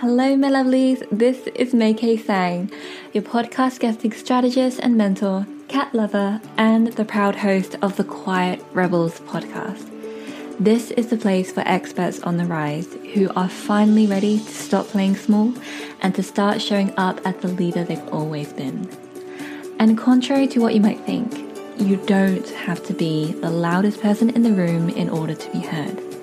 Hello, my lovelies. This is K Tsang, your podcast guesting strategist and mentor, cat lover, and the proud host of the Quiet Rebels podcast. This is the place for experts on the rise who are finally ready to stop playing small and to start showing up as the leader they've always been. And contrary to what you might think, you don't have to be the loudest person in the room in order to be heard.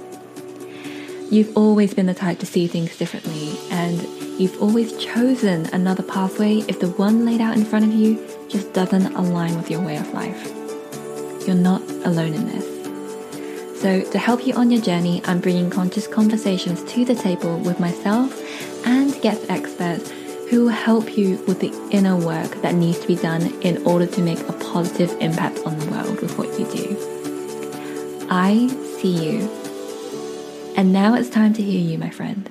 You've always been the type to see things differently, and you've always chosen another pathway if the one laid out in front of you just doesn't align with your way of life. You're not alone in this. So, to help you on your journey, I'm bringing conscious conversations to the table with myself and guest experts who will help you with the inner work that needs to be done in order to make a positive impact on the world with what you do. I see you and now it's time to hear you, my friend.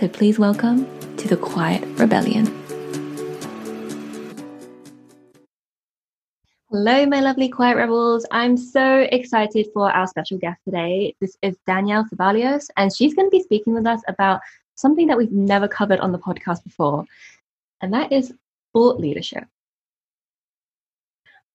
So please welcome to the Quiet Rebellion. Hello, my lovely Quiet Rebels. I'm so excited for our special guest today. This is Danielle Cevallos, and she's going to be speaking with us about something that we've never covered on the podcast before, and that is thought leadership.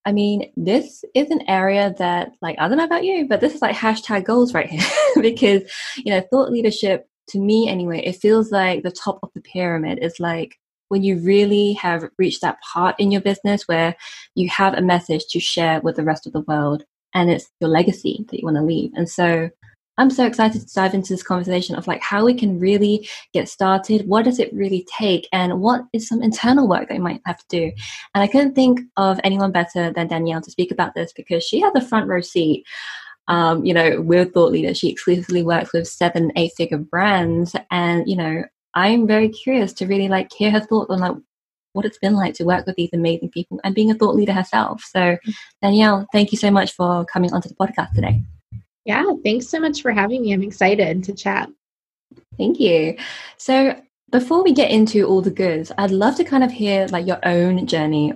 I mean, this is an area that, like, I don't know about you, but this is like hashtag goals right here because, you know, thought leadership to me anyway, it feels like the top of the pyramid is like when you really have reached that part in your business where you have a message to share with the rest of the world and it's your legacy that you want to leave. And so I'm so excited to dive into this conversation of like how we can really get started. What does it really take? And what is some internal work that you might have to do? And I couldn't think of anyone better than Danielle to speak about this because she has a front row seat. Um, you know, with thought leader, she exclusively works with seven, eight figure brands. And, you know, I'm very curious to really like hear her thoughts on like what it's been like to work with these amazing people and being a thought leader herself. So, Danielle, thank you so much for coming onto the podcast today. Yeah, thanks so much for having me. I'm excited to chat. Thank you. So, before we get into all the goods, I'd love to kind of hear like your own journey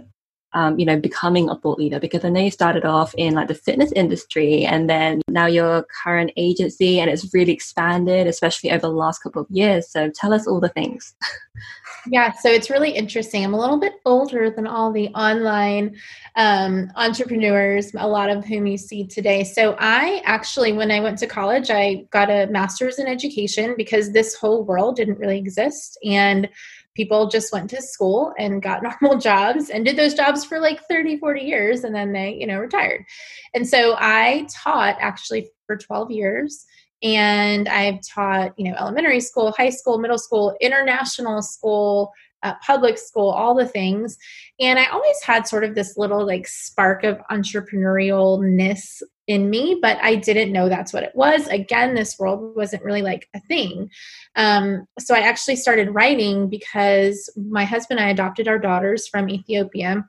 um, you know, becoming a thought leader? Because I know you started off in like the fitness industry and then now your current agency and it's really expanded, especially over the last couple of years. So tell us all the things. Yeah, so it's really interesting. I'm a little bit older than all the online um, entrepreneurs, a lot of whom you see today. So I actually, when I went to college, I got a master's in education because this whole world didn't really exist. And people just went to school and got normal jobs and did those jobs for like 30 40 years and then they you know retired and so i taught actually for 12 years and i've taught you know elementary school high school middle school international school uh, public school all the things and i always had sort of this little like spark of entrepreneurialness in me, but I didn't know that's what it was. Again, this world wasn't really like a thing. Um, so I actually started writing because my husband and I adopted our daughters from Ethiopia.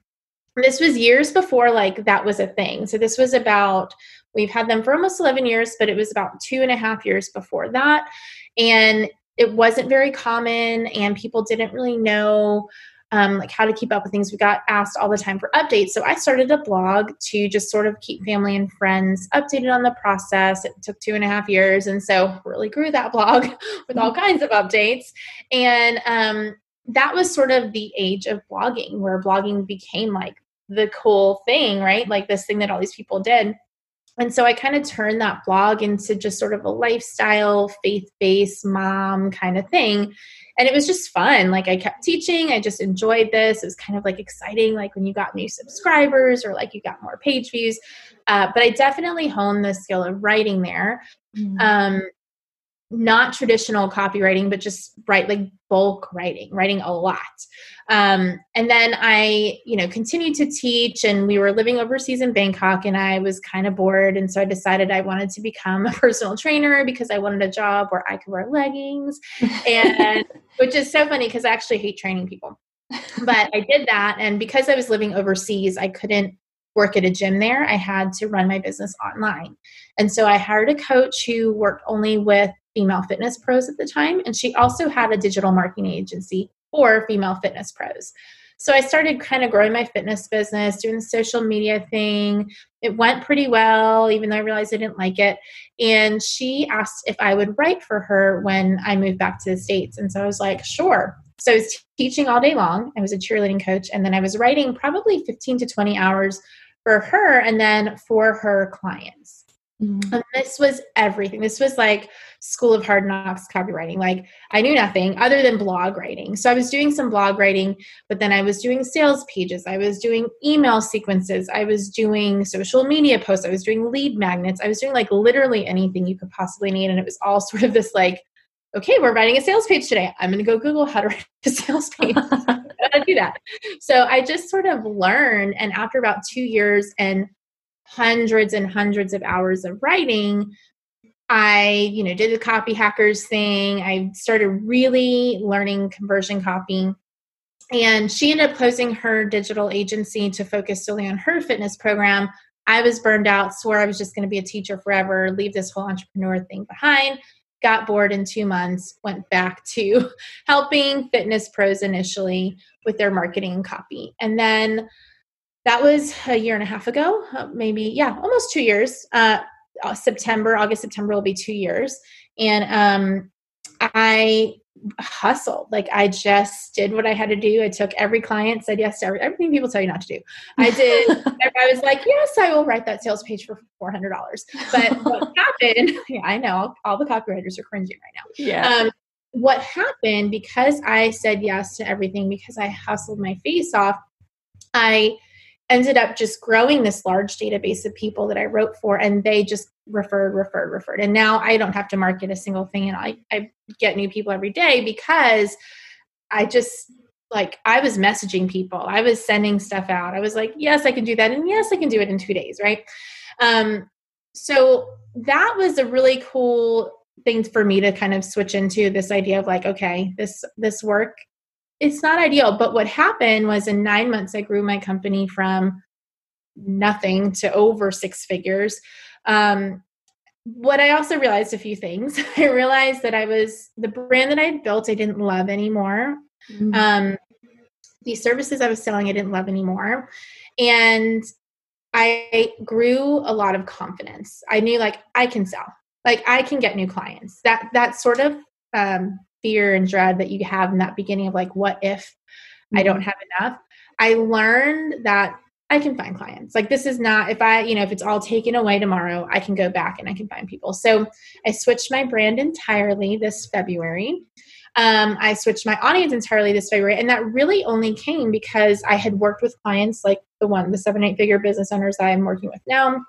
This was years before like that was a thing. So this was about we've had them for almost 11 years, but it was about two and a half years before that. And it wasn't very common, and people didn't really know um, like how to keep up with things. We got asked all the time for updates. So I started a blog to just sort of keep family and friends updated on the process. It took two and a half years. And so really grew that blog with all mm-hmm. kinds of updates. And um, that was sort of the age of blogging where blogging became like the cool thing, right? Like this thing that all these people did. And so I kind of turned that blog into just sort of a lifestyle, faith based mom kind of thing and it was just fun. Like I kept teaching, I just enjoyed this. It was kind of like exciting, like when you got new subscribers or like you got more page views. Uh, but I definitely honed the skill of writing there. Mm-hmm. Um, not traditional copywriting, but just write like bulk writing, writing a lot. Um, and then I, you know, continued to teach, and we were living overseas in Bangkok, and I was kind of bored, and so I decided I wanted to become a personal trainer because I wanted a job where I could wear leggings, and which is so funny because I actually hate training people. But I did that, and because I was living overseas, I couldn't work at a gym there. I had to run my business online. And so I hired a coach who worked only with female fitness pros at the time. And she also had a digital marketing agency for female fitness pros. So I started kind of growing my fitness business, doing the social media thing. It went pretty well, even though I realized I didn't like it. And she asked if I would write for her when I moved back to the States. And so I was like, sure. So I was teaching all day long. I was a cheerleading coach. And then I was writing probably 15 to 20 hours for her and then for her clients. Mm-hmm. And this was everything. This was like School of Hard Knocks copywriting. Like I knew nothing other than blog writing. So I was doing some blog writing, but then I was doing sales pages. I was doing email sequences. I was doing social media posts. I was doing lead magnets. I was doing like literally anything you could possibly need. And it was all sort of this like, okay, we're writing a sales page today. I'm going to go Google how to write a sales page. how to do that. So I just sort of learned. And after about two years and hundreds and hundreds of hours of writing i you know did the Copyhackers thing. I started really learning conversion copy and she ended up closing her digital agency to focus solely on her fitness program. I was burned out swore i was just going to be a teacher forever leave this whole entrepreneur thing behind got bored in two months went back to helping fitness pros initially with their marketing copy. And then that was a year and a half ago, uh, maybe, yeah, almost two years. Uh, uh, September, August, September will be two years. And um, I hustled. Like I just did what I had to do. I took every client, said yes to every, everything people tell you not to do. I did. I was like, yes, I will write that sales page for four hundred dollars. But what happened? Yeah, I know all the copywriters are cringing right now. Yeah. Um, what happened because I said yes to everything because I hustled my face off. I ended up just growing this large database of people that I wrote for, and they just referred, referred, referred. And now I don't have to market a single thing, and I, I get new people every day because I just like I was messaging people, I was sending stuff out. I was like, yes, I can do that, and yes, I can do it in two days, right? Um, so that was a really cool thing for me to kind of switch into this idea of like, okay, this this work it's not ideal. But what happened was in nine months, I grew my company from nothing to over six figures. Um, what I also realized a few things. I realized that I was the brand that I had built, I didn't love anymore. Mm-hmm. Um, the services I was selling, I didn't love anymore. And I grew a lot of confidence. I knew like I can sell, like I can get new clients. That that sort of um, fear and dread that you have in that beginning of like, what if mm-hmm. I don't mm-hmm. have enough? I learned that I can find clients. Like this is not if I, you know, if it's all taken away tomorrow, I can go back and I can find people. So I switched my brand entirely this February. Um, I switched my audience entirely this February, and that really only came because I had worked with clients like the one, the seven, eight figure business owners I'm working with now,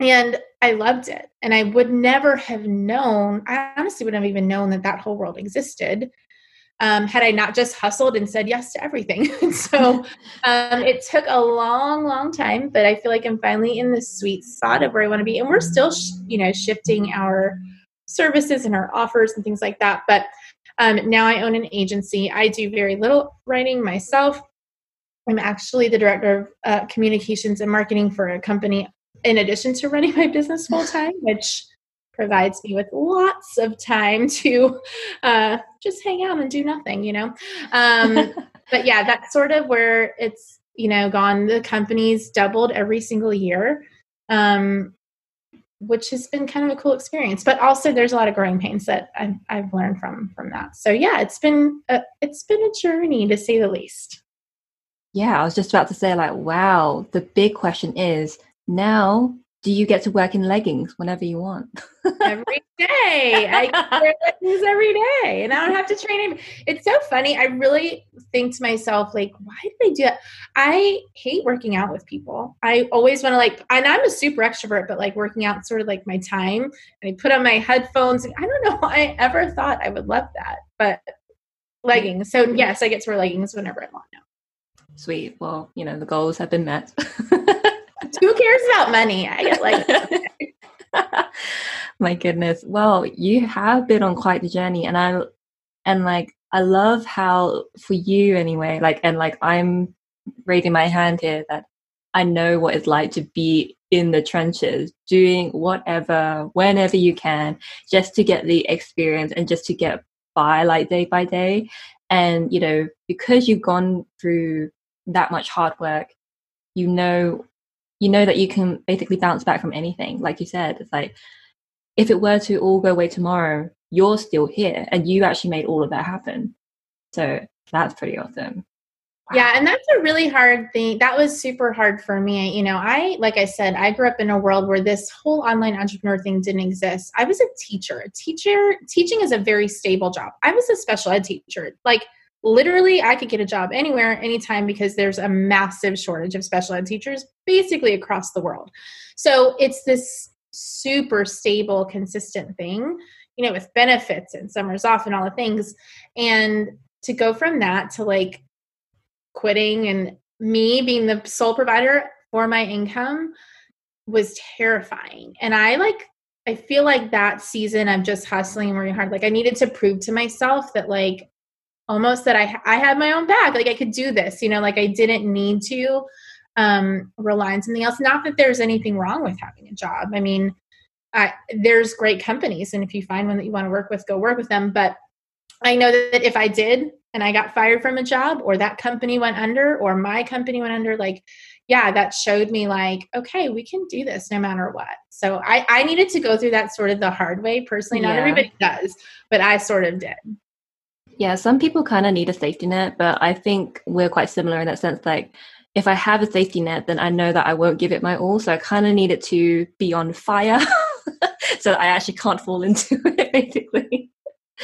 and I loved it. And I would never have known, I honestly wouldn't have even known that that whole world existed um, had I not just hustled and said yes to everything. so um, it took a long, long time, but I feel like I'm finally in the sweet spot of where I want to be. And we're still, sh- you know, shifting our services and our offers and things like that. But um, now I own an agency. I do very little writing myself. I'm actually the director of uh, communications and marketing for a company in addition to running my business full time, which provides me with lots of time to uh, just hang out and do nothing, you know. Um, but yeah, that's sort of where it's you know gone. The company's doubled every single year, um, which has been kind of a cool experience. But also, there's a lot of growing pains that I've, I've learned from from that. So yeah, it's been a, it's been a journey to say the least. Yeah, I was just about to say like, wow. The big question is now do you get to work in leggings whenever you want? every day. I wear leggings every day and I don't have to train him. It's so funny. I really think to myself, like, why did I do that? I hate working out with people. I always want to like, and I'm a super extrovert, but like working out sort of like my time. And I put on my headphones. I don't know why I ever thought I would love that, but leggings. So yes, I get to wear leggings whenever I want now. Sweet. Well, you know, the goals have been met. Who cares about money? I get like My goodness. Well, you have been on quite the journey and I and like I love how for you anyway, like and like I'm raising my hand here that I know what it's like to be in the trenches, doing whatever, whenever you can, just to get the experience and just to get by like day by day. And, you know, because you've gone through that much hard work, you know, you know that you can basically bounce back from anything. Like you said, it's like, if it were to all go away tomorrow, you're still here and you actually made all of that happen. So that's pretty awesome. Yeah, and that's a really hard thing. That was super hard for me. You know, I, like I said, I grew up in a world where this whole online entrepreneur thing didn't exist. I was a teacher. A teacher, teaching is a very stable job. I was a special ed teacher. Like, literally, I could get a job anywhere, anytime, because there's a massive shortage of special ed teachers basically across the world. So it's this super stable, consistent thing, you know, with benefits and summers off and all the things. And to go from that to like quitting and me being the sole provider for my income was terrifying. And I like, I feel like that season of just hustling really hard, like I needed to prove to myself that like almost that I I had my own bag, like I could do this, you know, like I didn't need to um rely on something else. Not that there's anything wrong with having a job. I mean, I, there's great companies, and if you find one that you want to work with, go work with them. But I know that if I did and I got fired from a job or that company went under or my company went under, like, yeah, that showed me like, okay, we can do this no matter what. So I, I needed to go through that sort of the hard way personally. Not yeah. everybody does, but I sort of did. Yeah, some people kind of need a safety net, but I think we're quite similar in that sense. Like, if I have a safety net, then I know that I won't give it my all. So I kind of need it to be on fire so I actually can't fall into it, basically.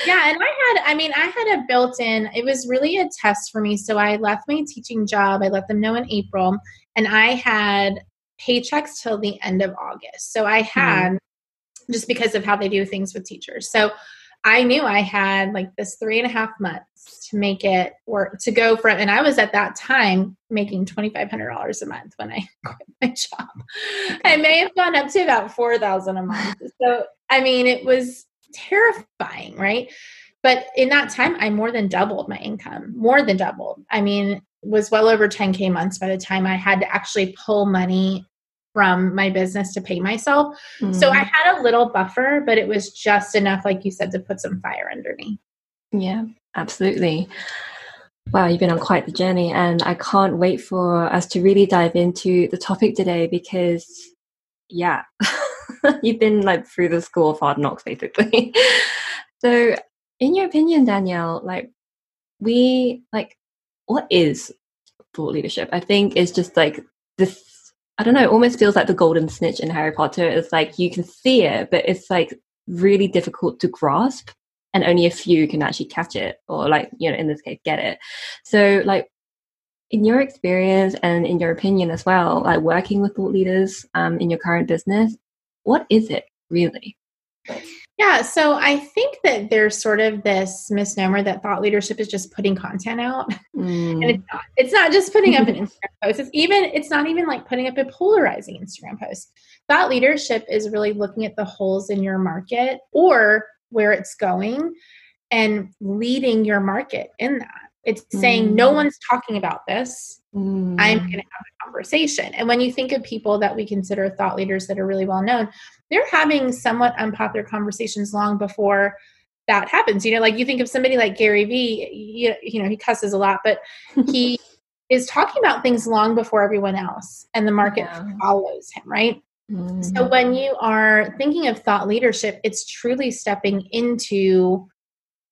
Yeah, and I had, I mean, I had a built in, it was really a test for me. So I left my teaching job, I let them know in April, and I had paychecks till the end of August. So I hmm. had, mm-hmm. just because of how they do things with teachers. So I knew I had like this three and a half months to make it work to go from, and I was at that time making twenty five hundred dollars a month when I quit my job. I may have gone up to about four thousand a month. So I mean, it was terrifying, right? But in that time, I more than doubled my income, more than doubled. I mean, was well over 10k months by the time I had to actually pull money from my business to pay myself. Mm-hmm. So I mm-hmm. had a little buffer, but it was just enough, like you said, to put some fire under me. Yeah, absolutely. Wow, you've been on quite the journey, and I can't wait for us to really dive into the topic today because, yeah, you've been like through the school of hard knocks, basically. so, in your opinion, Danielle, like, we like, what is thought leadership? I think it's just like this. I don't know. It almost feels like the golden snitch in Harry Potter. It's like you can see it, but it's like really difficult to grasp and only a few can actually catch it or like you know in this case get it so like in your experience and in your opinion as well like working with thought leaders um, in your current business what is it really yeah so i think that there's sort of this misnomer that thought leadership is just putting content out mm. and it's not it's not just putting up an instagram post it's even it's not even like putting up a polarizing instagram post thought leadership is really looking at the holes in your market or where it's going and leading your market in that. It's saying, mm. no one's talking about this. Mm. I'm going to have a conversation. And when you think of people that we consider thought leaders that are really well known, they're having somewhat unpopular conversations long before that happens. You know, like you think of somebody like Gary Vee, you, you know, he cusses a lot, but he is talking about things long before everyone else and the market yeah. follows him, right? Mm-hmm. So when you are thinking of thought leadership, it's truly stepping into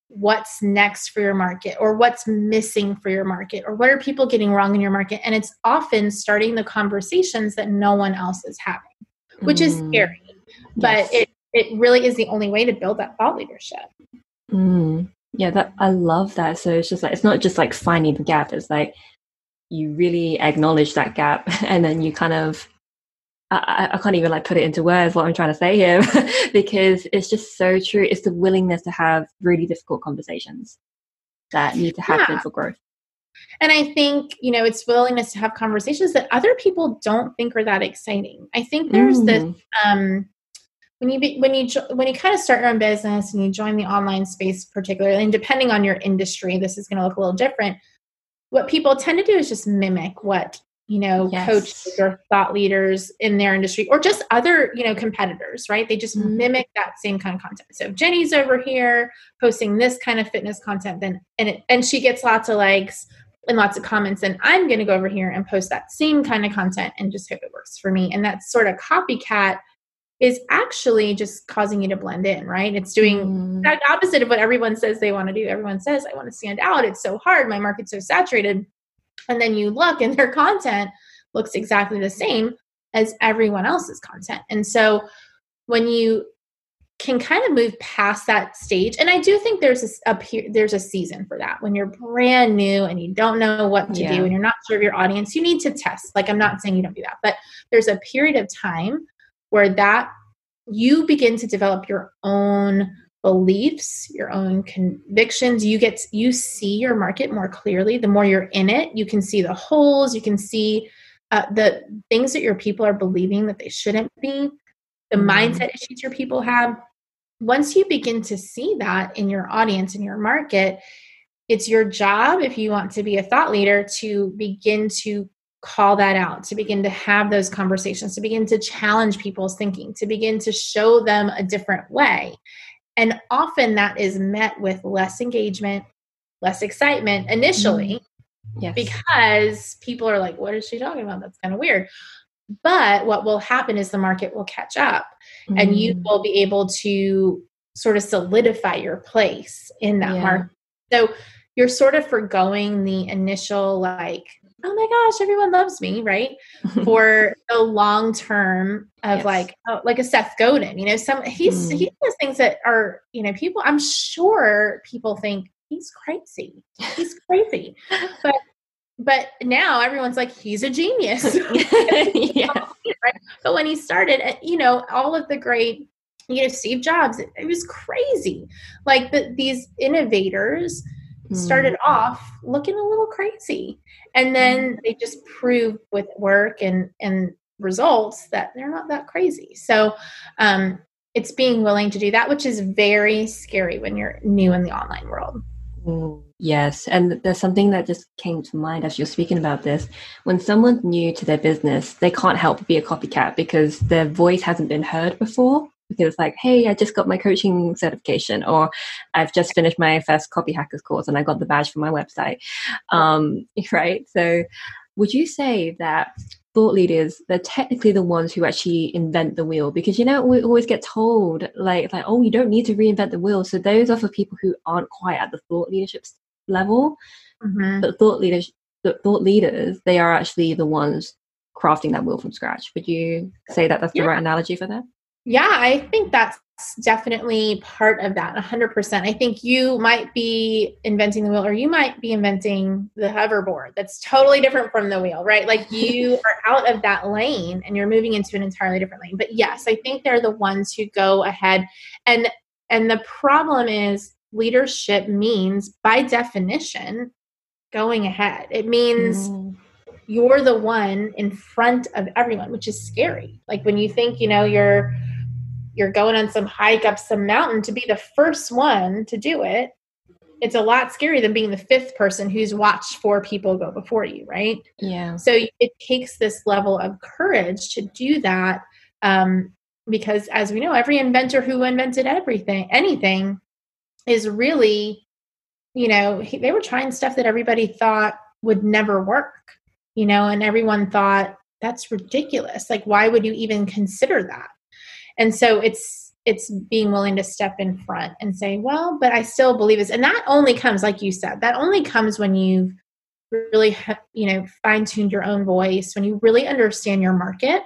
what's next for your market or what's missing for your market or what are people getting wrong in your market and it's often starting the conversations that no one else is having which mm. is scary but yes. it it really is the only way to build that thought leadership mm. yeah that i love that so it's just like it's not just like finding the gap it's like you really acknowledge that gap and then you kind of I, I, can't even like put it into words what I'm trying to say here because it's just so true. It's the willingness to have really difficult conversations that need to happen yeah. for growth. And I think, you know, it's willingness to have conversations that other people don't think are that exciting. I think there's mm. this um when you be, when you when you kind of start your own business and you join the online space particularly and depending on your industry this is going to look a little different what people tend to do is just mimic what you know yes. coaches or thought leaders in their industry or just other you know competitors right? They just mm-hmm. mimic that same kind of content. So if jenny's over here posting this kind of fitness content then and it, and she gets lots of likes and lots of comments and i'm going to go over here and post that same kind of content and just hope it works for me. And that sort of copycat is actually just causing you to blend in right? It's doing mm. that opposite of what everyone says they want to do. Everyone says i want to stand out. It's so hard. My market's so saturated and then you look and their content looks exactly the same as everyone else's content. And so when you can kind of move past that stage and i do think there's a, a, there's a season for that when you're brand new and you don't know what to yeah. do and you're not sure of your audience you need to test like i'm not saying you don't do that but there's a period of time where that you begin to develop your own beliefs your own convictions you get you see your market more clearly. The more you're in it you can see the holes you can see uh, the things that your people are believing that they shouldn't be the mm-hmm. mindset issues your people have. Once you begin to see that in your audience in your market it's your job if you want to be a thought leader to begin to call that out to begin to have those conversations to begin to challenge people's thinking to begin to show them a different way and often that is met with less engagement, less excitement initially. Mm-hmm. Yes. Because people are like, what is she talking about? That's kind of weird. But what will happen is the market will catch up mm-hmm. and you mm. will be able to sort of solidify your place in that yeah. market. So you're sort of foregoing the initial like oh my gosh, everyone loves me, right? For the long term of yes. like, oh, like a Seth Godin, you know, some he's mm. he does things that are, you know, people. I'm sure people think he's crazy. He's crazy, but but now everyone's like he's a genius. yeah. right? But when he started, uh, you know, all of the great you know steve jobs it, it was crazy like the, these innovators started mm. off looking a little crazy. And then mm. they just prove with work and and results that they're not that crazy. So um it's being willing to do that which is very scary when you're new in the online world. Mm, yes. And there's something that just came to mind as you're speaking about this. When someone's new to their business they can't help but be a copycat because their voice hasn't been heard before because like hey i just got my coaching certification or i've just finished my first Copyhackers course and i got the badge for my website. Um, right? So would you say that thought leaders they're technically the ones who actually invent the wheel? Because you know we always get told like like oh you don't need to reinvent the wheel. So those are for people who aren't quite at the thought leadership level. Mm-hmm. but thought leaders the thought leaders they are actually the ones crafting that wheel from scratch. Would you say that that's yeah. the right analogy for that yeah, I think that's definitely part of that 100%. I think you might be inventing the wheel or you might be inventing the hoverboard that's totally different from the wheel, right? Like you are out of that lane and you're moving into an entirely different lane. But yes, I think they're the ones who go ahead and and the problem is leadership means by definition going ahead. It means mm you're the one in front of everyone, which is scary. Like when you think, you know, you're you're going on some hike up some mountain to be the first one to do it it's a lot scarier than being the fifth person who's watched four people go before you right? Yeah. So it takes this level of courage to do that um, because as we know every inventor who invented everything anything is really you know he, they were trying stuff that everybody thought would never work you know and everyone thought that's ridiculous. Like why would you even consider that and so it's it's being willing to step in front and say well but i still believe this. And that only comes like you said that only comes when you've really you know fine tuned your own voice when you really understand your market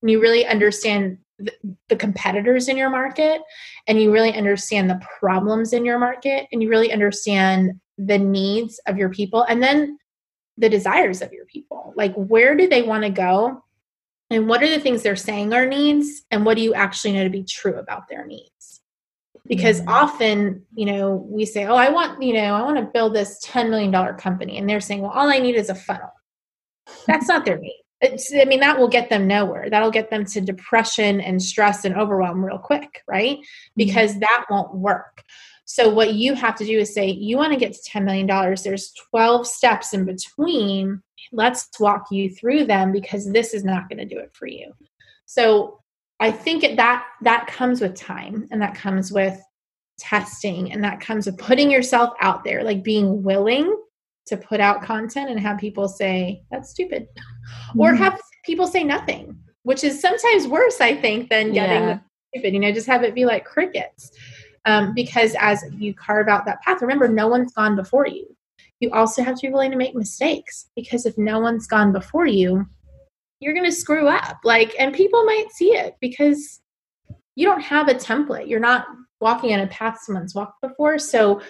when you really understand the, the competitors in your market and you really understand the problems in your market and you really understand the needs of your people and then the desires of your people. Like where do they want to go and what are the things they're saying are needs? And what do you actually know to be true about their needs? Because mm-hmm. often you know we say oh i want you know i want to build this 10 million dollar company. And they're saying well all i need is a funnel. That's not their need. It's, i mean that will get them nowhere. That'll get them to depression and stress and overwhelm real quick right? Mm-hmm. because that won't work So what you have to do is say, you want to get to $10 million. There's 12 steps in between. Let's walk you through them because this is not going to do it for you. So I think that that comes with time and that comes with testing and that comes with putting yourself out there, like being willing to put out content and have people say, that's stupid. Mm-hmm. Or have people say nothing, which is sometimes worse, I think, than getting yeah. stupid. You know, just have it be like crickets. Um, because as you carve out that path, remember, no one's gone before you. You also have to be willing to make mistakes because if no one's gone before you, you're going to screw up. Like, and people might see it because you don't have a template. You're not walking on a path someone's walked before. So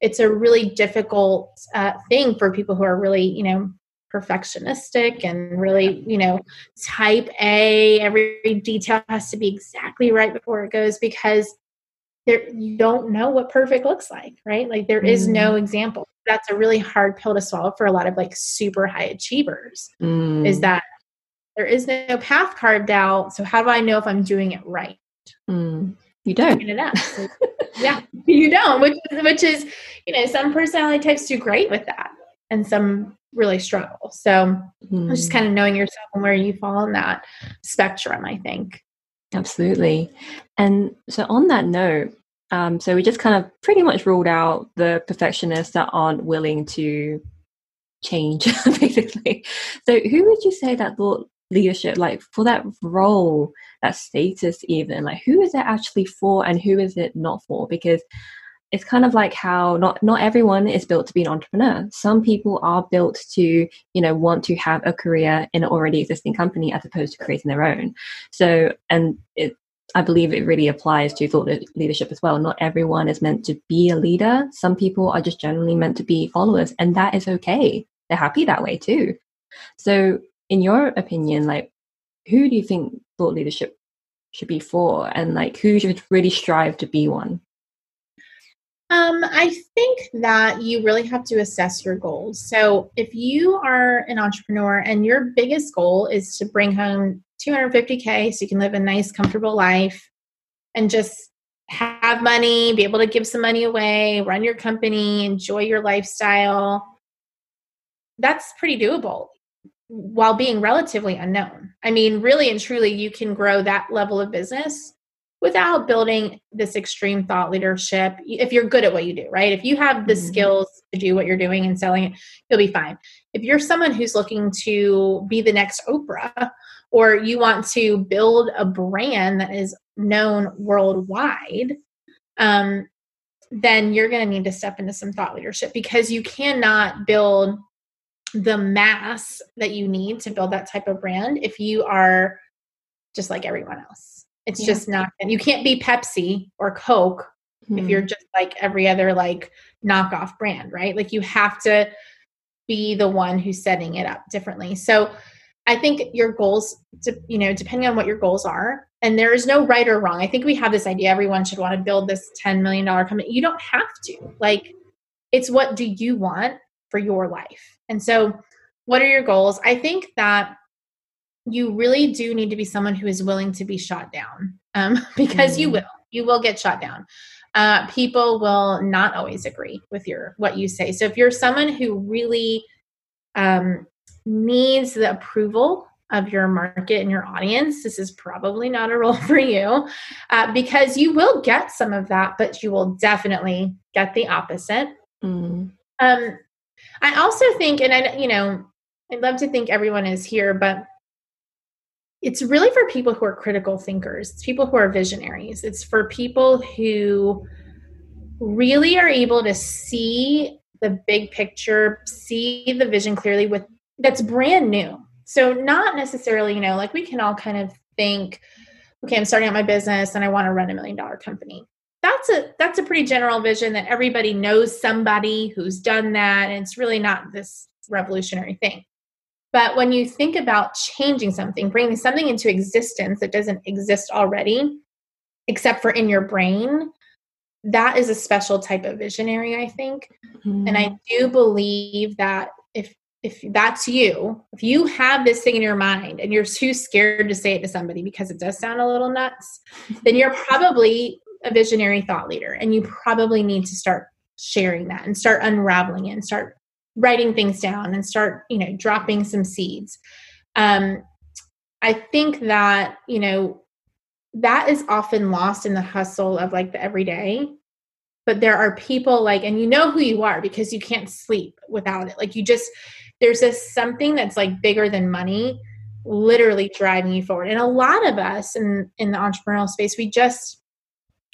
it's a really difficult uh, thing for people who are really, you know, perfectionistic and really, you know, type A. Every detail has to be exactly right before it goes because there you don't know what perfect looks like, right? Like there is mm. no example. That's a really hard pill to swallow for a lot of like super high achievers. Mm. Is that there is no path carved out. So how do I know if I'm doing it right? Mm. You don't. It up. So, yeah, you don't. Which is, which is, you know, some personality types do great with that, and some really struggle. So just kind of knowing yourself and where you fall in that spectrum, I think. Absolutely. And so on that note, um, so we just kind of pretty much ruled out the perfectionists that aren't willing to change, basically. So who would you say that thought leadership like for that role that status even like who is it actually for and who is it not for because it's kind of like how not not everyone is built to be an entrepreneur some people are built to you know want to have a career in an already existing company as opposed to creating their own so and it I believe it really applies to thought leadership as well. Not everyone is meant to be a leader. Some people are just generally meant to be followers, and that is okay. They're happy that way too. So in your opinion, like who do you think thought leadership should be for, and like who should really strive to be one? Um, I think that you really have to assess your goals. So, if you are an entrepreneur and your biggest goal is to bring home 250K so you can live a nice, comfortable life and just have money, be able to give some money away, run your company, enjoy your lifestyle, that's pretty doable while being relatively unknown. I mean, really and truly, you can grow that level of business without building this extreme thought leadership. If you're good at what you do, right? If you have the mm-hmm. skills to do what you're doing and selling it, you'll be fine. If you're someone who's looking to be the next Oprah, or you want to build a brand that is known worldwide, um, then you're going to need to step into some thought leadership because you cannot build the mass that you need to build that type of brand if you are just like everyone else. It's yeah. just not, you can't be Pepsi or Coke mm-hmm. if you're hmm. just like every other like knockoff brand, right? Like you have to be the one who's setting it up differently. So I think your goals, you know, depending on what your goals are, and there is no right or wrong. I think we have this idea everyone should want to build this $10 million company. You don't have to. Like, it's what do you want for your life? And so, what are your goals? I think that you really do need to be someone who is willing to be shot down um, because mm. you will. You will get shot down. Uh, people will not always agree with your what you say. So if you're someone who really um, needs the approval of your market and your audience, this is probably not a role for you uh, because you will get some of that, but you will definitely get the opposite. Mm. Um, I also think, and I, you know, I'd love to think everyone is here, but it's really for people who are critical thinkers. It's people who are visionaries. It's for people who really are able to see the big picture, see the vision clearly with that's brand new. So not necessarily, you know, like we can all kind of think, okay, I'm starting out my business and I want to run a million dollar company that's a that's a pretty general vision that everybody knows somebody who's done that and it's really not this revolutionary thing but when you think about changing something bringing something into existence that doesn't exist already except for in your brain that is a special type of visionary i think mm-hmm. and i mm-hmm. do believe that if if that's you if you have this thing in your mind and you're too scared to say it to somebody because it does sound a little nuts then you're probably a visionary thought leader and you probably need to start sharing that and start unraveling it and start writing things down and start you know dropping some seeds. Um i think that you know that is often lost in the hustle of like the everyday but there are people like and you know who you are because you can't sleep without it. Like you just there's this something that's like bigger than money literally driving you forward. And a lot of us in in the entrepreneurial space we just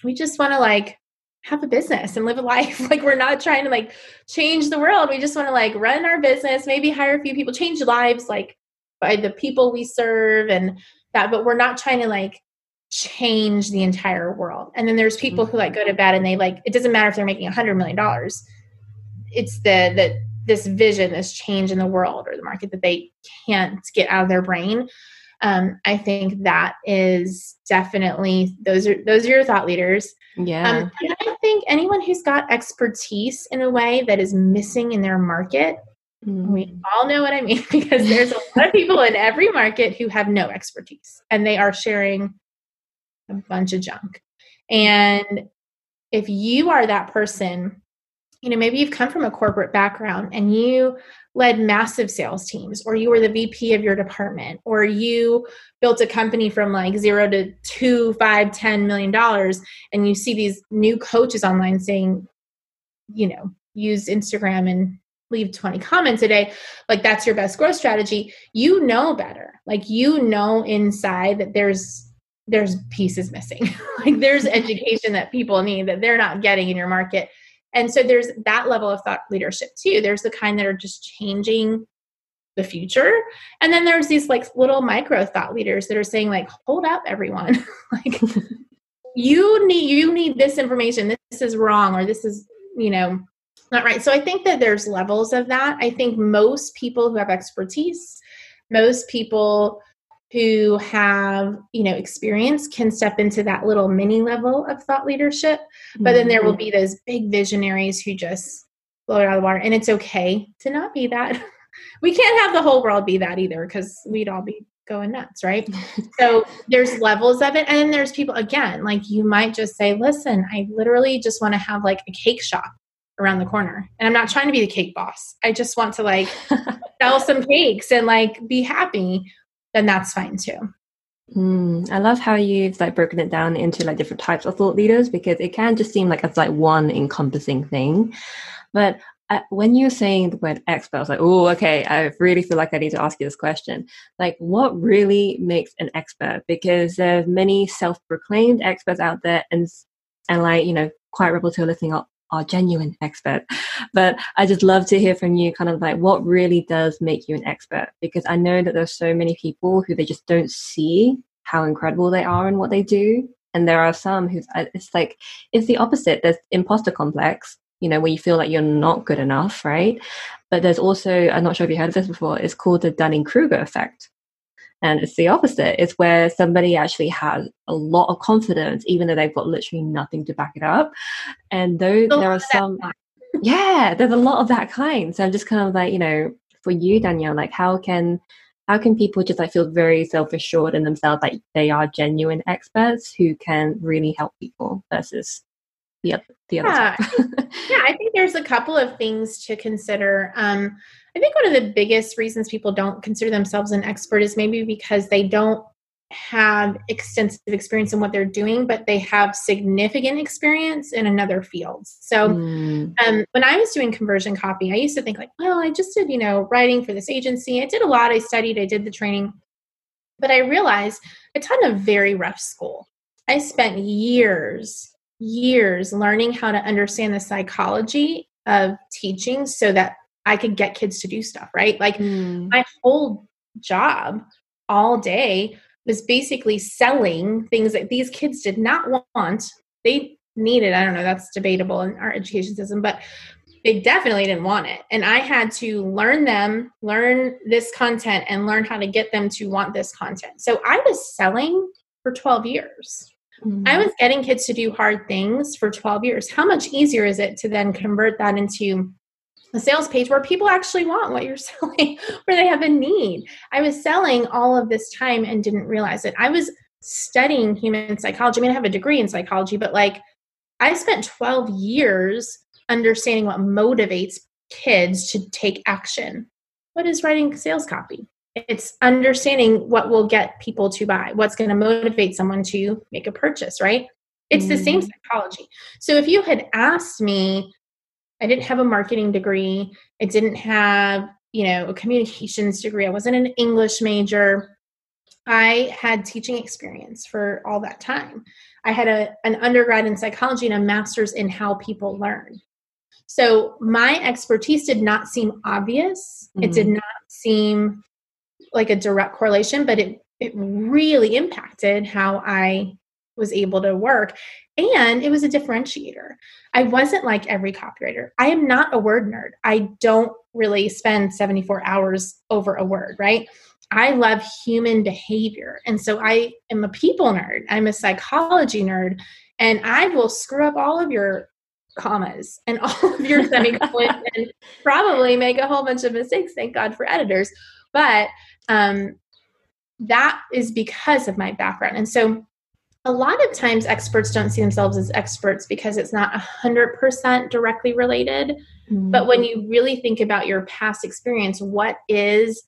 we just want to like have a business and live a life like we're not trying to like change the world we just want to like run our business maybe hire a few people change lives like by the people we serve and that but we're not trying to like change the entire world and then there's people who like go to bed and they like it doesn't matter if they're making a hundred million dollars it's the that this vision, this change in the world or the market that they can't get out of their brain. Um, I think that is definitely those are those are your thought leaders. Yeah. Um, and I think anyone who's got expertise in a way that is missing in their market, mm. we all know what I mean because there's a lot of people in every market who have no expertise and they are sharing a bunch of junk. And if you are that person you know, maybe you've come from a corporate background and you led massive sales teams, or you were the VP of your department, or you built a company from like zero to two, five, ten million dollars, and you see these new coaches online saying, you know, use Instagram and leave 20 comments a day, like that's your best growth strategy. You know better. Like you know inside that there's there's pieces missing. like there's education that people need that they're not getting in your market and so there's that level of thought leadership too. There's the kind that are just changing the future. And then there's these like little micro thought leaders that are saying like, hold up everyone. like you need you need this information. This is wrong or this is, you know, not right. So I think that there's levels of that. I think most people who have expertise, most people who have you know experience can step into that little mini level of thought leadership but then there will mm-hmm. be those big visionaries who just blow it out of the water and it's okay to not be that. We can't have the whole world be that either because we'd all be going nuts right? So there's levels of it and then there's people again like you might just say listen i literally just want to have like a cake shop around the corner and i'm not trying to be the cake boss. I just want to like sell some cakes and like be happy then that's fine too. Mm, I love how you've like broken it down into like different types of thought leaders because it can just seem like it's like one encompassing thing. But uh, when you're saying the word expert, I was like, oh, okay, I really feel like I need to ask you this question. Like, what really makes an expert? Because there's many self-proclaimed experts out there, and and like you know, Quiet Rebels who are listening up are genuine expert. But I just love to hear from you kind of like what really does make you an expert because I know that there's so many people who they just don't see how incredible they are in what they do. And there are some who it's like it's the opposite. There's imposter complex, you know, where you feel like you're not good enough, right? But there's also, I'm not sure if you heard of this before, it's called the Dunning Kruger effect. And it's the opposite. It's where somebody actually has a lot of confidence, even though they've got literally nothing to back it up. And though there are some, yeah, there's a lot of that kind. So I'm just kind of like, you know, for you, Danielle, like how can how can people just like feel very self assured in themselves like they are genuine experts who can really help people versus the other the other yeah. yeah, I think there's a couple of things to consider. Um, I think one of the biggest reasons people don't consider themselves an expert is maybe because they don't have extensive experience in what they're doing, but they have significant experience in another field. So, mm. um, when I was doing conversion copy, I used to think like, well, I just did, you know, writing for this agency. I did a lot. I studied. I did the training, but I realized I taught in a very rough school. I spent years years learning how to understand the psychology of teaching so that I could get kids to do stuff, right? Like mm. my whole job all day was basically selling things that these kids did not want. They needed, I don't know, that's debatable in our education system, but they definitely didn't want it. And I had to learn them, learn this content, and learn how to get them to want this content. So I was selling for 12 years. Mm-hmm. I was getting kids to do hard things for 12 years. How much easier is it to then convert that into a sales page where people actually want what you're selling, where they have a need? I was selling all of this time and didn't realize it. I was studying human psychology. I mean, I have a degree in psychology, but like I spent 12 years understanding what motivates kids to take action. What is writing sales copy? It's understanding what will get people to buy, what's going to motivate someone to make a purchase, right? It's mm. the same mm. psychology. So if you had asked me, I didn't have a marketing degree, I didn't have, you know, a communications degree, I wasn't an English major. I had teaching experience for all that time. I had a, an undergrad in psychology and a master's in how people learn. So my expertise did not seem obvious. Mm-hmm. It did mm-hmm. not seem like a direct correlation, but it it really impacted how I was able to work. And it was a differentiator. I wasn't like every copywriter. I am not a word nerd. I don't really spend 74 hours over a word, right? I love human behavior. And so I am a people nerd. I'm a psychology nerd. And I will screw up all of your commas and all of your semicolons and probably make a whole bunch of mistakes. Thank God for editors. But um, that is because of my background. And so a lot of times experts don't see themselves as experts because it's not 100% directly related. Mm-hmm. But when you really think about your past experience, what is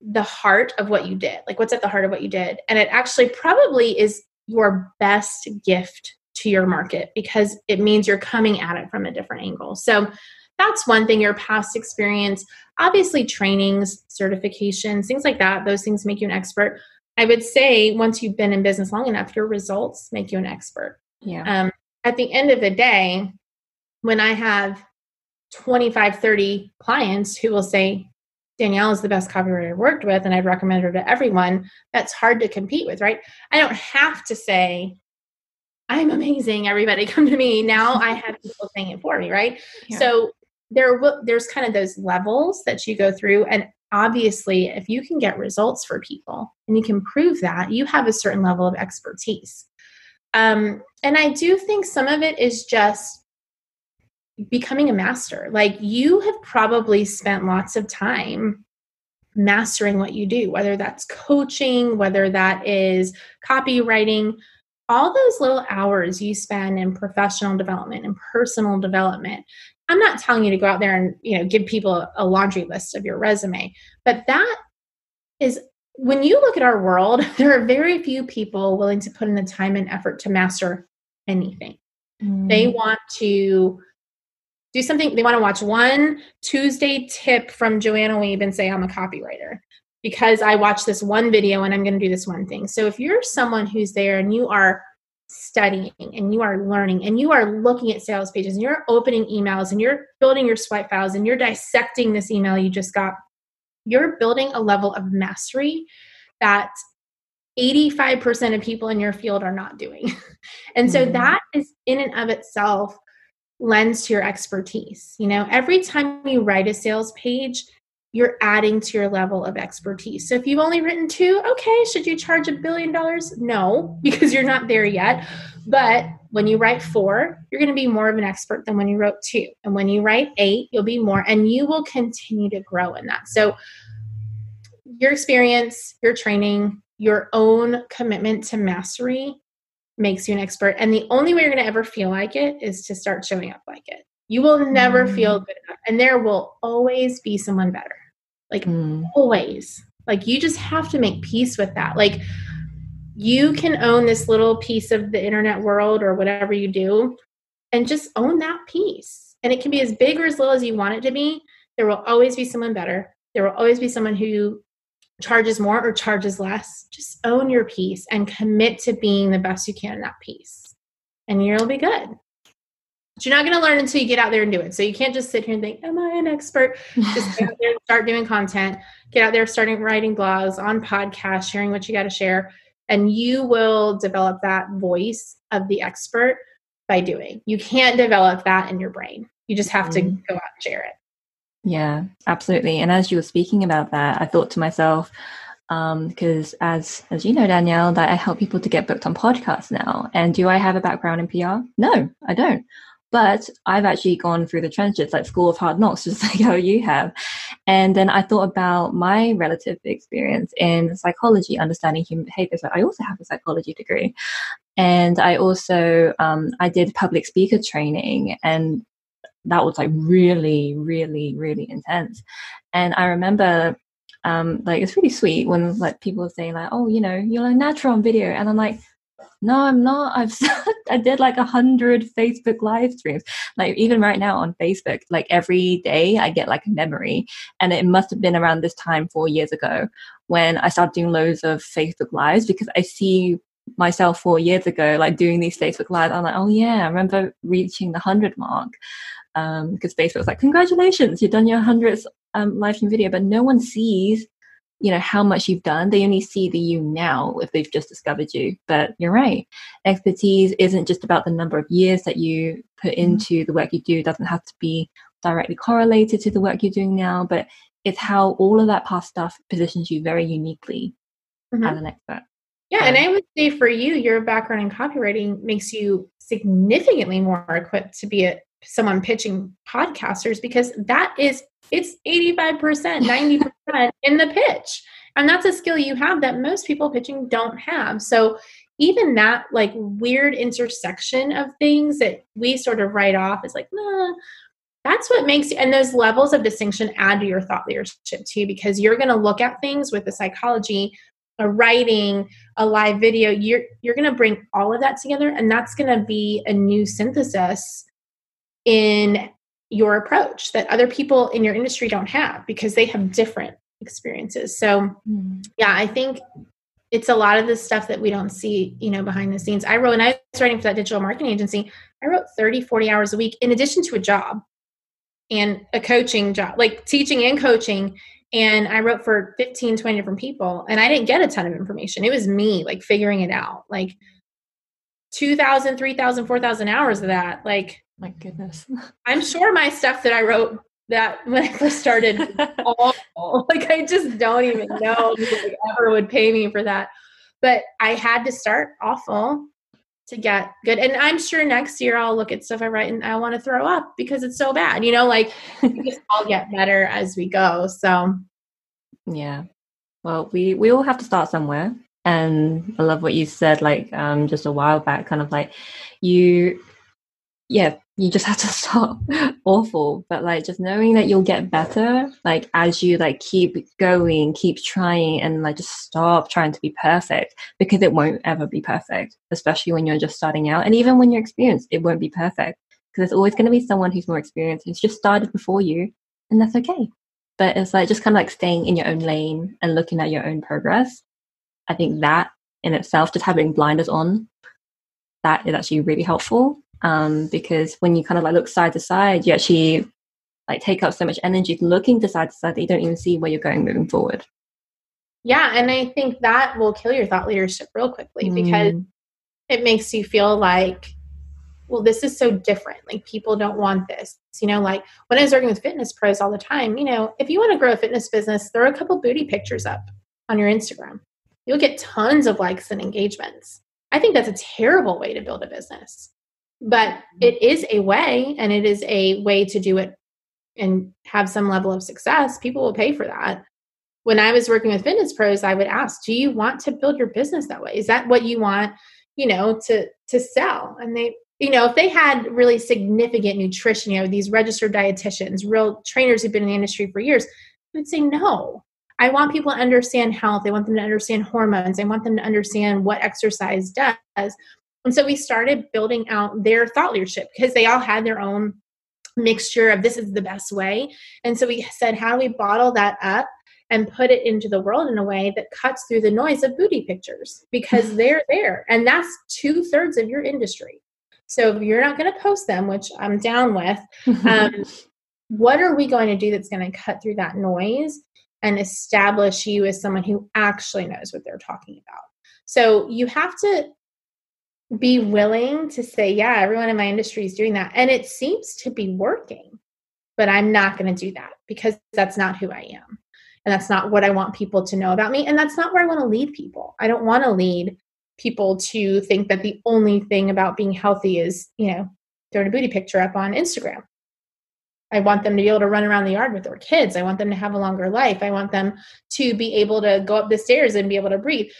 the heart of what you did? Like, what's at the heart of what you did? And it actually probably is your best gift to your market because it means you're coming at it from a different angle. So, that's one thing your past experience, obviously, trainings, certifications, things like that, those things make you an expert. I would say once you've been in business long enough, your results make you an expert. Yeah. Um, at the end of the day, when I have 25, 30 clients who will say, Danielle is the best copywriter I've worked with, and I'd recommend her to everyone, that's hard to compete with, right? I don't have to say, I'm amazing, everybody come to me. Now I have people saying it for me, right? Yeah. So there there's kind of those levels that you go through and obviously if you can get results for people and you can prove that you have a certain level of expertise. Um, and i do think some of it is just becoming a master. Like you have probably spent lots of time mastering what you do whether that's coaching whether that is copywriting. All those little hours you spend in professional development and personal development I'm not telling you to go out there and, you know, give people a laundry list of your resume, but that is when you look at our world, there are very few people willing to put in the time and effort to master anything. Mm. They want to do something, they want to watch one Tuesday tip from Joanna Wiebe and say, I'm a copywriter because I watched this one video and I'm going to do this one thing. So if you're someone who's there and you are studying and you are learning and you are looking at sales pages and you're opening emails and you're building your swipe files and you're dissecting this email you just got, you're building a level of mastery that 85% of people in your field are not doing. and so mm-hmm. that is in and of itself lends to your expertise. You know, every time you write a sales page, you're adding to your level of expertise. So if you've only written two, okay, should you charge a billion dollars? No, because you're not there yet. But when you write four, you're going to be more of an expert than when you wrote two. And when you write eight, you'll be more, and you will continue to grow in that. So your experience, your training, your own commitment to mastery makes you an expert. And the only way you're going to ever feel like it is to start showing up like it. You will never mm. feel good enough. And there will always be someone better. Like mm. always. Like you just have to make peace with that. Like you can own this little piece of the internet world or whatever you do and just own that piece. And it can be as big or as little as you want it to be. There will always be someone better. There will always be someone who charges more or charges less. Just own your piece and commit to being the best you can in that piece. And you'll be good. But you're not going to learn until you get out there and do it. So you can't just sit here and think, "Am I an expert?" Just get out there and start doing content. Get out there, starting writing blogs on podcasts, sharing what you got to share, and you will develop that voice of the expert by doing. You can't develop that in your brain. You just have mm-hmm. to go out and share it. Yeah, absolutely. And as you were speaking about that, I thought to myself, because um, as as you know, Danielle, that I help people to get booked on podcasts now. And do I have a background in PR? No, I don't. But I've actually gone through the trenches like School of Hard Knocks, just like how you have. And then I thought about my relative experience in psychology, understanding human behavior. So I also have a psychology degree. And I also, um, I did public speaker training and that was like really, really, really intense. And I remember um, like it's really sweet when like people say like, oh, you know, you're a natural on video. And I'm like, no, I'm not. I've I did like a hundred Facebook live streams. Like even right now on Facebook, like every day I get like a memory, and it must have been around this time four years ago when I started doing loads of Facebook lives because I see myself four years ago like doing these Facebook lives. I'm like, oh yeah, I remember reaching the hundred mark um because Facebook was like, congratulations, you've done your hundredth um, live stream video, but no one sees you know how much you've done they only see the you now if they've just discovered you but you're right expertise isn't just about the number of years that you put mm-hmm. into the work you do it doesn't have to be directly correlated to the work you're doing now but it's how all of that past stuff positions you very uniquely mm-hmm. as an expert yeah and i would say for you your background in copywriting makes you significantly more equipped to be a someone pitching podcasters because that is it's 85% 90% in the pitch. And that's a skill you have that most people pitching don't have. So even that like weird intersection of things that we sort of write off is like nah that's what makes you and those levels of distinction add to your thought leadership too because you're going to look at things with the psychology a writing a live video. You're you're going to bring all of that together and that's going to be a new synthesis in your approach that other people in your industry don't have because they have different experiences. So, mm. yeah, I think it's a lot of the stuff that we don't see, you know, behind the scenes. I wrote, and I was writing for that digital marketing agency, I wrote 30, 40 hours a week in addition to a job and a coaching job, like teaching and coaching. And I wrote for 15, 20 different people, and I didn't get a ton of information. It was me, like, figuring it out. Like, 2,000, 3,000, 4,000 hours of that. Like, my goodness. I'm sure my stuff that I wrote that when I first started awful. Like I just don't even know if ever would pay me for that. But I had to start awful to get good. And I'm sure next year I'll look at stuff I write and I want to throw up because it's so bad. You know, like we just all get better as we go. So yeah. Well, we we all have to start somewhere. And I love what you said, like um, just a while back, kind of like you, yeah, you just have to start awful. But like just knowing that you'll get better like as you like keep going keep trying and like just stop trying to be perfect because it won't ever be perfect especially when you're just starting out and even when you're experienced it won't be perfect because there's always going to be someone who's more experienced who's just started before you and that's okay. But it's like just kind of like staying in your own lane and looking at your own progress. I think that in itself just having blinders on that is actually really helpful um, because when you kind of like look side to side, you actually like take up so much energy looking to side to side that you don't even see where you're going moving forward. Yeah, and I think that will kill your thought leadership real quickly mm. because it makes you feel like, well, this is so different. Like people don't want this. You know, like when I was working with fitness pros all the time, you know, if you want to grow a fitness business, throw a couple booty pictures up on your Instagram. You'll get tons of likes and engagements. I think that's a terrible way to build a business but mm-hmm. it is a way and it is a way to do it and have some level of success. People will pay for that. When i was working with fitness pros i would ask do you want to build your business that way? Is that what you want you know to to sell? And they you know if they had really significant nutrition you know these registered dietitians real trainers who've been in the industry for years I would say no. I want people to understand health. I want them to understand hormones. I want them to understand what exercise does and so we started building out their thought leadership because they all had their own mixture of this is the best way. And so we said, how do we bottle that up and put it into the world in a way that cuts through the noise of booty pictures because they're there. And that's two thirds of your industry. So if you're not going to post them, which I'm down with, um, what are we going to do that's going to cut through that noise and establish you as someone who actually knows what they're talking about? So you have to be willing to say, yeah, everyone in my industry is doing that. And it seems to be working, but I'm not going to do that because that's not who I am. And that's not what I want people to know about me. And that's not where I want to lead people. I don't want to lead people to think that the only thing about being healthy is, you know, throwing a booty picture up on Instagram. I want them to be able to run around the yard with their kids. I want them to have a longer life. I want them to be able to go up the stairs and be able to breathe.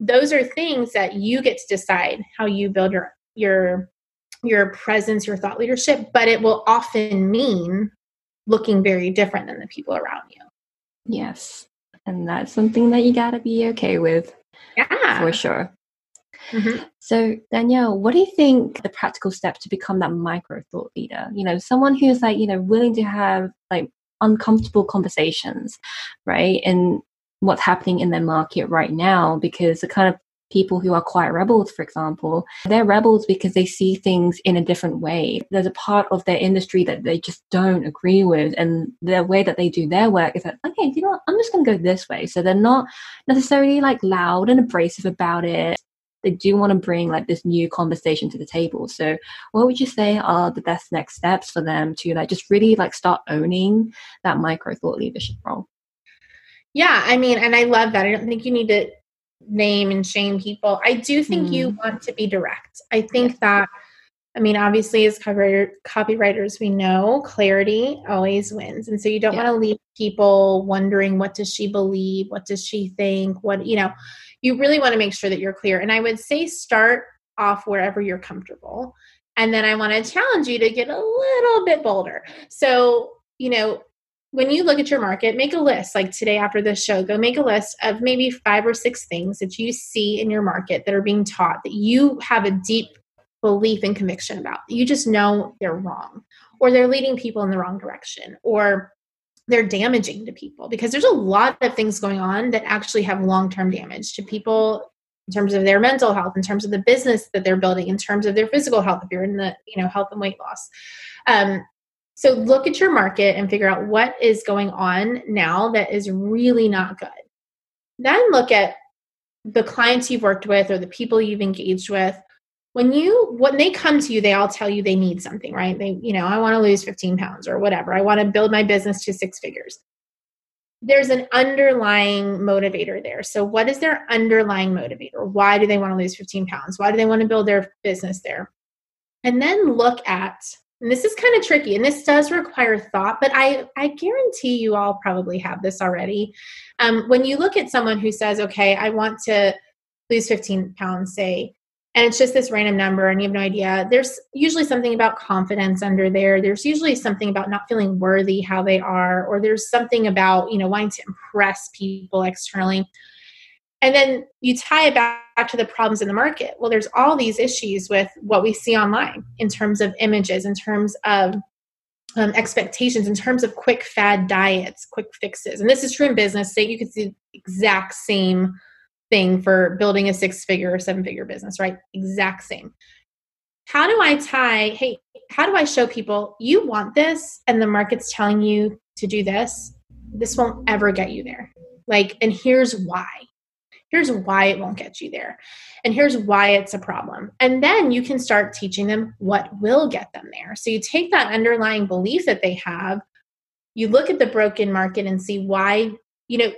Those are things that you get to decide how you build your your your presence, your thought leadership, but it will often mean looking very different than the people around you. Yes. And that's something that you got to be okay with. Yeah. For sure. Mm-hmm. So, Danielle, what do you think the practical steps to become that micro thought leader? You know, someone who's like, you know, willing to have like uncomfortable conversations, right? And what's happening in their market right now, because the kind of people who are quiet rebels, for example, they're rebels because they see things in a different way. There's a part of their industry that they just don't agree with. And the way that they do their work is that, okay, you know what? I'm just going to go this way. So they're not necessarily like loud and abrasive about it they do want to bring like this new conversation to the table. So what would you say are the best next steps for them to like just really like start owning that micro thought leadership role? Yeah, I mean, and I love that. I don't think you need to name and shame people. I do think mm. you want to be direct. I think that I mean, obviously, as copywriter, copywriters, we know clarity always wins. And so you don't yeah. want to leave people wondering what does she believe? What does she think? What, you know, you really want to make sure that you're clear. And I would say start off wherever you're comfortable. And then I want to challenge you to get a little bit bolder. So, you know, when you look at your market, make a list. Like today after this show, go make a list of maybe five or six things that you see in your market that are being taught that you have a deep belief and conviction about. You just know they're wrong or they're leading people in the wrong direction or they're damaging to people because there's a lot of things going on that actually have long-term damage to people in terms of their mental health in terms of the business that they're building in terms of their physical health if you're in the you know health and weight loss um, so look at your market and figure out what is going on now that is really not good. Then look at the clients you've worked with or the people you've engaged with. When you when they come to you they all tell you they need something right? They you know i want to lose 15 pounds or whatever. I want to build my business to six figures. There's an underlying motivator there. So what is their underlying motivator? Why do they want to lose 15 pounds? Why do they want to build their business there? And then look at and this is kind of tricky and this does require thought but i i guarantee you all probably have this already. Um, when you look at someone who says okay i want to lose 15 pounds say and it's just this random number and you have no idea there's usually something about confidence under there. There's usually something about not feeling worthy how they are or there's something about you know wanting to impress people externally and then you tie it back to the problems in the market well there's all these issues with what we see online in terms of images in terms of um, expectations in terms of quick fad diets quick fixes and this is true in business so you can see the exact same thing for building a six figure or seven figure business, right? Exact same. How do I tie, hey, how do I show people you want this and the market's telling you to do this? This won't ever get you there. Like, and here's why. Here's why it won't get you there. And here's why it's a problem. And then you can start teaching them what will get them there. So you take that underlying belief that they have, you look at the broken market and see why, you know,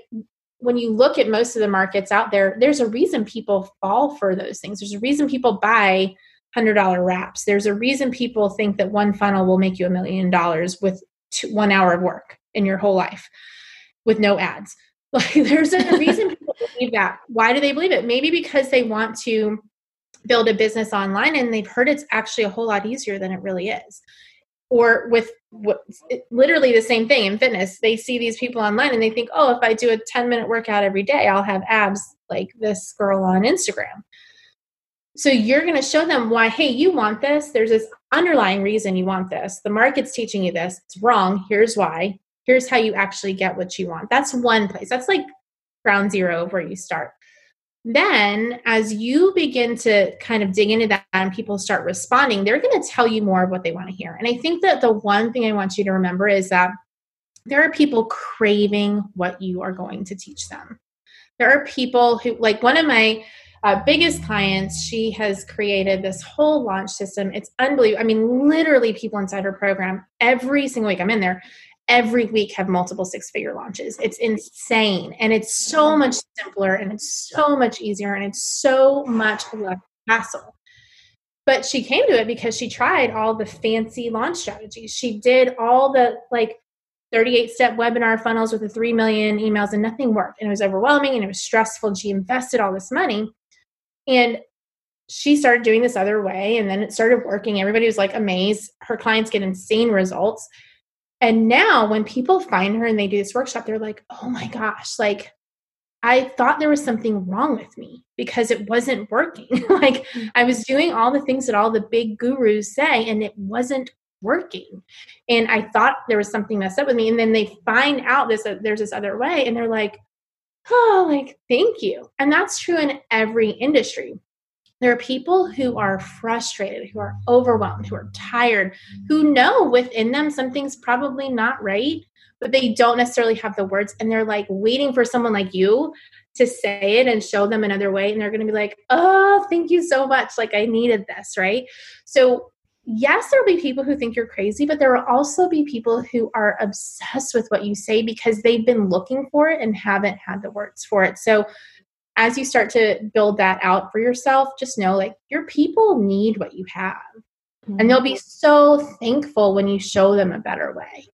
when you look at most of the markets out there, there's a reason people fall for those things. There's a reason people buy hundred dollar wraps. There's a reason people think that one funnel will make you a million dollars with two, one hour of work in your whole life with no ads. Like there's a reason believe that. Why do they believe it? Maybe because they want to build a business online and they've heard it's actually a whole lot easier than it really is. Or with what literally the same thing in fitness. They see these people online and they think oh if i do a 10 minute workout every day i'll have abs like this girl on instagram. So you're going to show them why hey you want this. There's this underlying reason you want this. The market's teaching you this. It's wrong. Here's why. Here's how you actually get what you want. That's one place. That's like ground zero of where you start. Then as you begin to kind of dig into that and people start responding they're going to tell you more of what they want to hear. And i think that the one thing i want you to remember is that there are people craving what you are going to teach them. There are people who like one of my uh, biggest clients she has created this whole launch system. It's unbelievable i mean literally people inside her program every single week i'm in there every week have multiple six figure launches. It's insane. And it's so mm-hmm. much simpler and it's so much easier and it's so much less hassle. but she came to it because she tried all the fancy launch strategies. She did all the like 38 step webinar funnels with the 3 million emails and nothing worked. And it was overwhelming and it was stressful. And she invested all this money. And she started doing this other way and then it started working. Everybody was like amazed. Her clients get insane results. And now when people find her and they do this workshop, they're like, oh my gosh, like I thought there was something wrong with me because it wasn't working. like mm-hmm. I was doing all the things that all the big gurus say and it wasn't working. And I thought there was something messed up with me. And then they find out this uh, there's this other way and they're like, oh, like thank you. And that's true in every industry. There are people who are frustrated, who are overwhelmed, who are tired, who know within them something's probably not right, but they don't necessarily have the words and they're like waiting for someone like you to say it and show them another way and they're going to be like oh thank you so much like i needed this right? So yes there'll be people who think you're crazy but there will also be people who are obsessed with what you say because they've been looking for it and haven't had the words for it. So as you start to build that out for yourself just know like your people need what you have and they'll be mm-hmm. so thankful when you show them a better way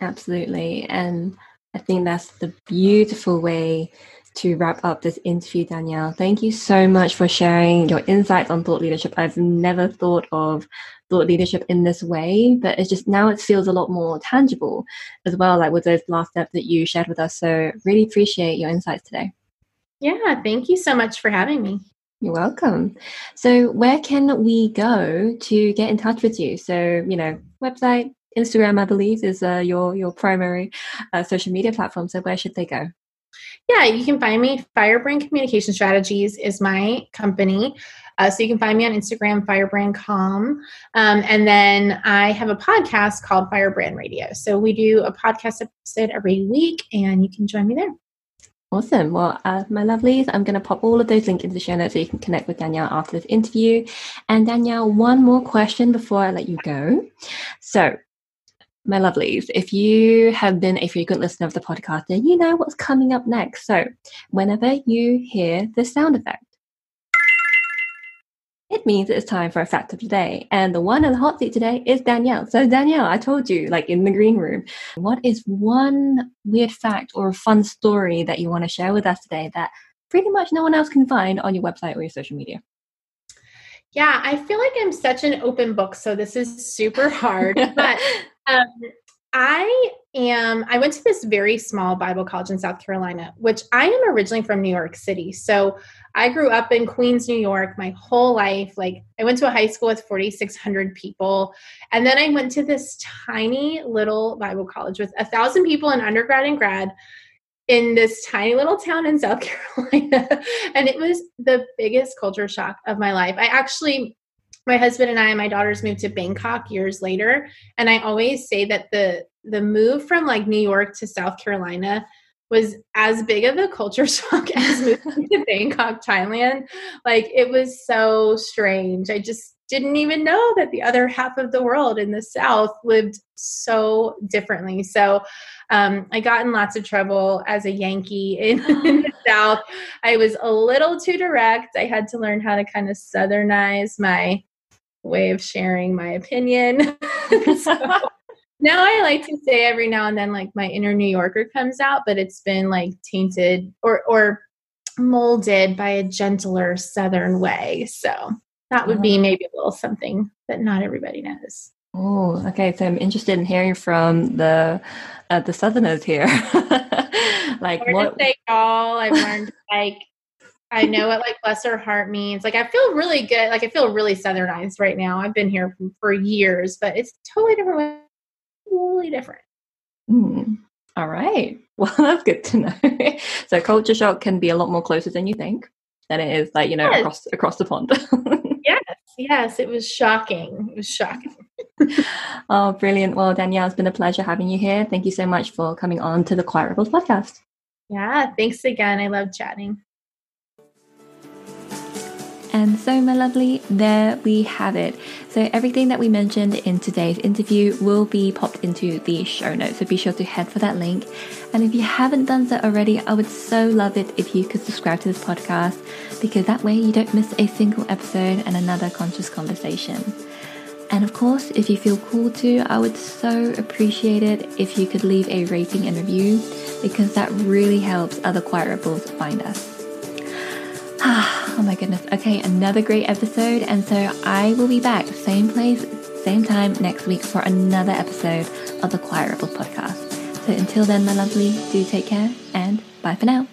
Absolutely. And I think that's the beautiful way to wrap up this interview, Danielle. Thank you so much for sharing your insights on thought leadership. I've never thought of thought leadership in this way, but it's just now it feels a lot more tangible as well, like with those last steps that you shared with us. So, really appreciate your insights today. Yeah, thank you so much for having me. You're welcome. So, where can we go to get in touch with you? So, you know, website, Instagram, I believe, is uh, your your primary uh, social media platform. So where should they go? Yeah, you can find me. Firebrand Communication Strategies is my company. Uh, so you can find me on Instagram, firebrandcom. Um, and then I have a podcast called Firebrand Radio. So we do a podcast episode every week, and you can join me there. Awesome. Well, uh, my lovelies, I'm going to pop all of those links into the show notes so you can connect with Danielle after this interview. And Danielle, one more question before I let you go. So, my lovelies, if you have been a frequent listener of the podcast, then you know what's coming up next. So, whenever you hear the sound effect, it means it's time for a fact of the day. And the one in the hot seat today is Danielle. So, Danielle, I told you, like in the green room, what is one weird fact or fun story that you want to share with us today that pretty much no one else can find on your website or your social media? Yeah, I feel like I'm such an open book, so this is super hard. but um, I am, I went to this very small Bible college in South Carolina, which I am originally from New York City. So I grew up in Queens, New York my whole life. Like I went to a high school with 4,600 people. And then I went to this tiny little Bible college with a thousand people in undergrad and grad in this tiny little town in South Carolina. and it was the biggest culture shock of my life. I actually my husband and I and my daughters moved to Bangkok years later. And I always say that the the move from like New York to South Carolina was as big of a culture shock as moving to Bangkok, Thailand. Like it was so strange. I just didn't even know that the other half of the world in the South lived so differently. So um, I got in lots of trouble as a Yankee in, in, the South. I was a little too direct. I had to learn how to kind of southernize my way of sharing my opinion. so now I like to say every now and then like my inner New Yorker comes out, but it's been like tainted or or molded by a gentler southern way. So that would be oh. maybe a little something that not everybody knows. Oh, okay. So I'm interested in hearing from the uh, the Southerners here. like what? Say all I've learned like I know what like bless her heart means. Like I feel really good. Like I feel really southernized right now. I've been here for, for years, but it's totally different. Totally different. Mm. All right. Well, that's good to know. so culture shock can be a lot more closer than you think than it is like, you know, yes. across across the pond. yes, yes. It was shocking. It was shocking. oh, brilliant. Well, Danielle, it's been a pleasure having you here. Thank you so much for coming on to the Quiet Rebels podcast. Yeah, thanks again. I love chatting. And so, my lovely, there we have it. So, everything that we mentioned in today's interview will be popped into the show notes. So, be sure to head for that link. And if you haven't done so already, I would so love it if you could subscribe to this podcast because that way you don't miss a single episode and another conscious conversation. And of course, if you feel cool to, I would so appreciate it if you could leave a rating and review because that really helps other quiet rebels find us. Ah, oh my goodness. Okay, another great episode. And so I will be back, same place, same time next week for another episode of the Quiet Rebels podcast. So until then, my lovely, do take care and bye for now.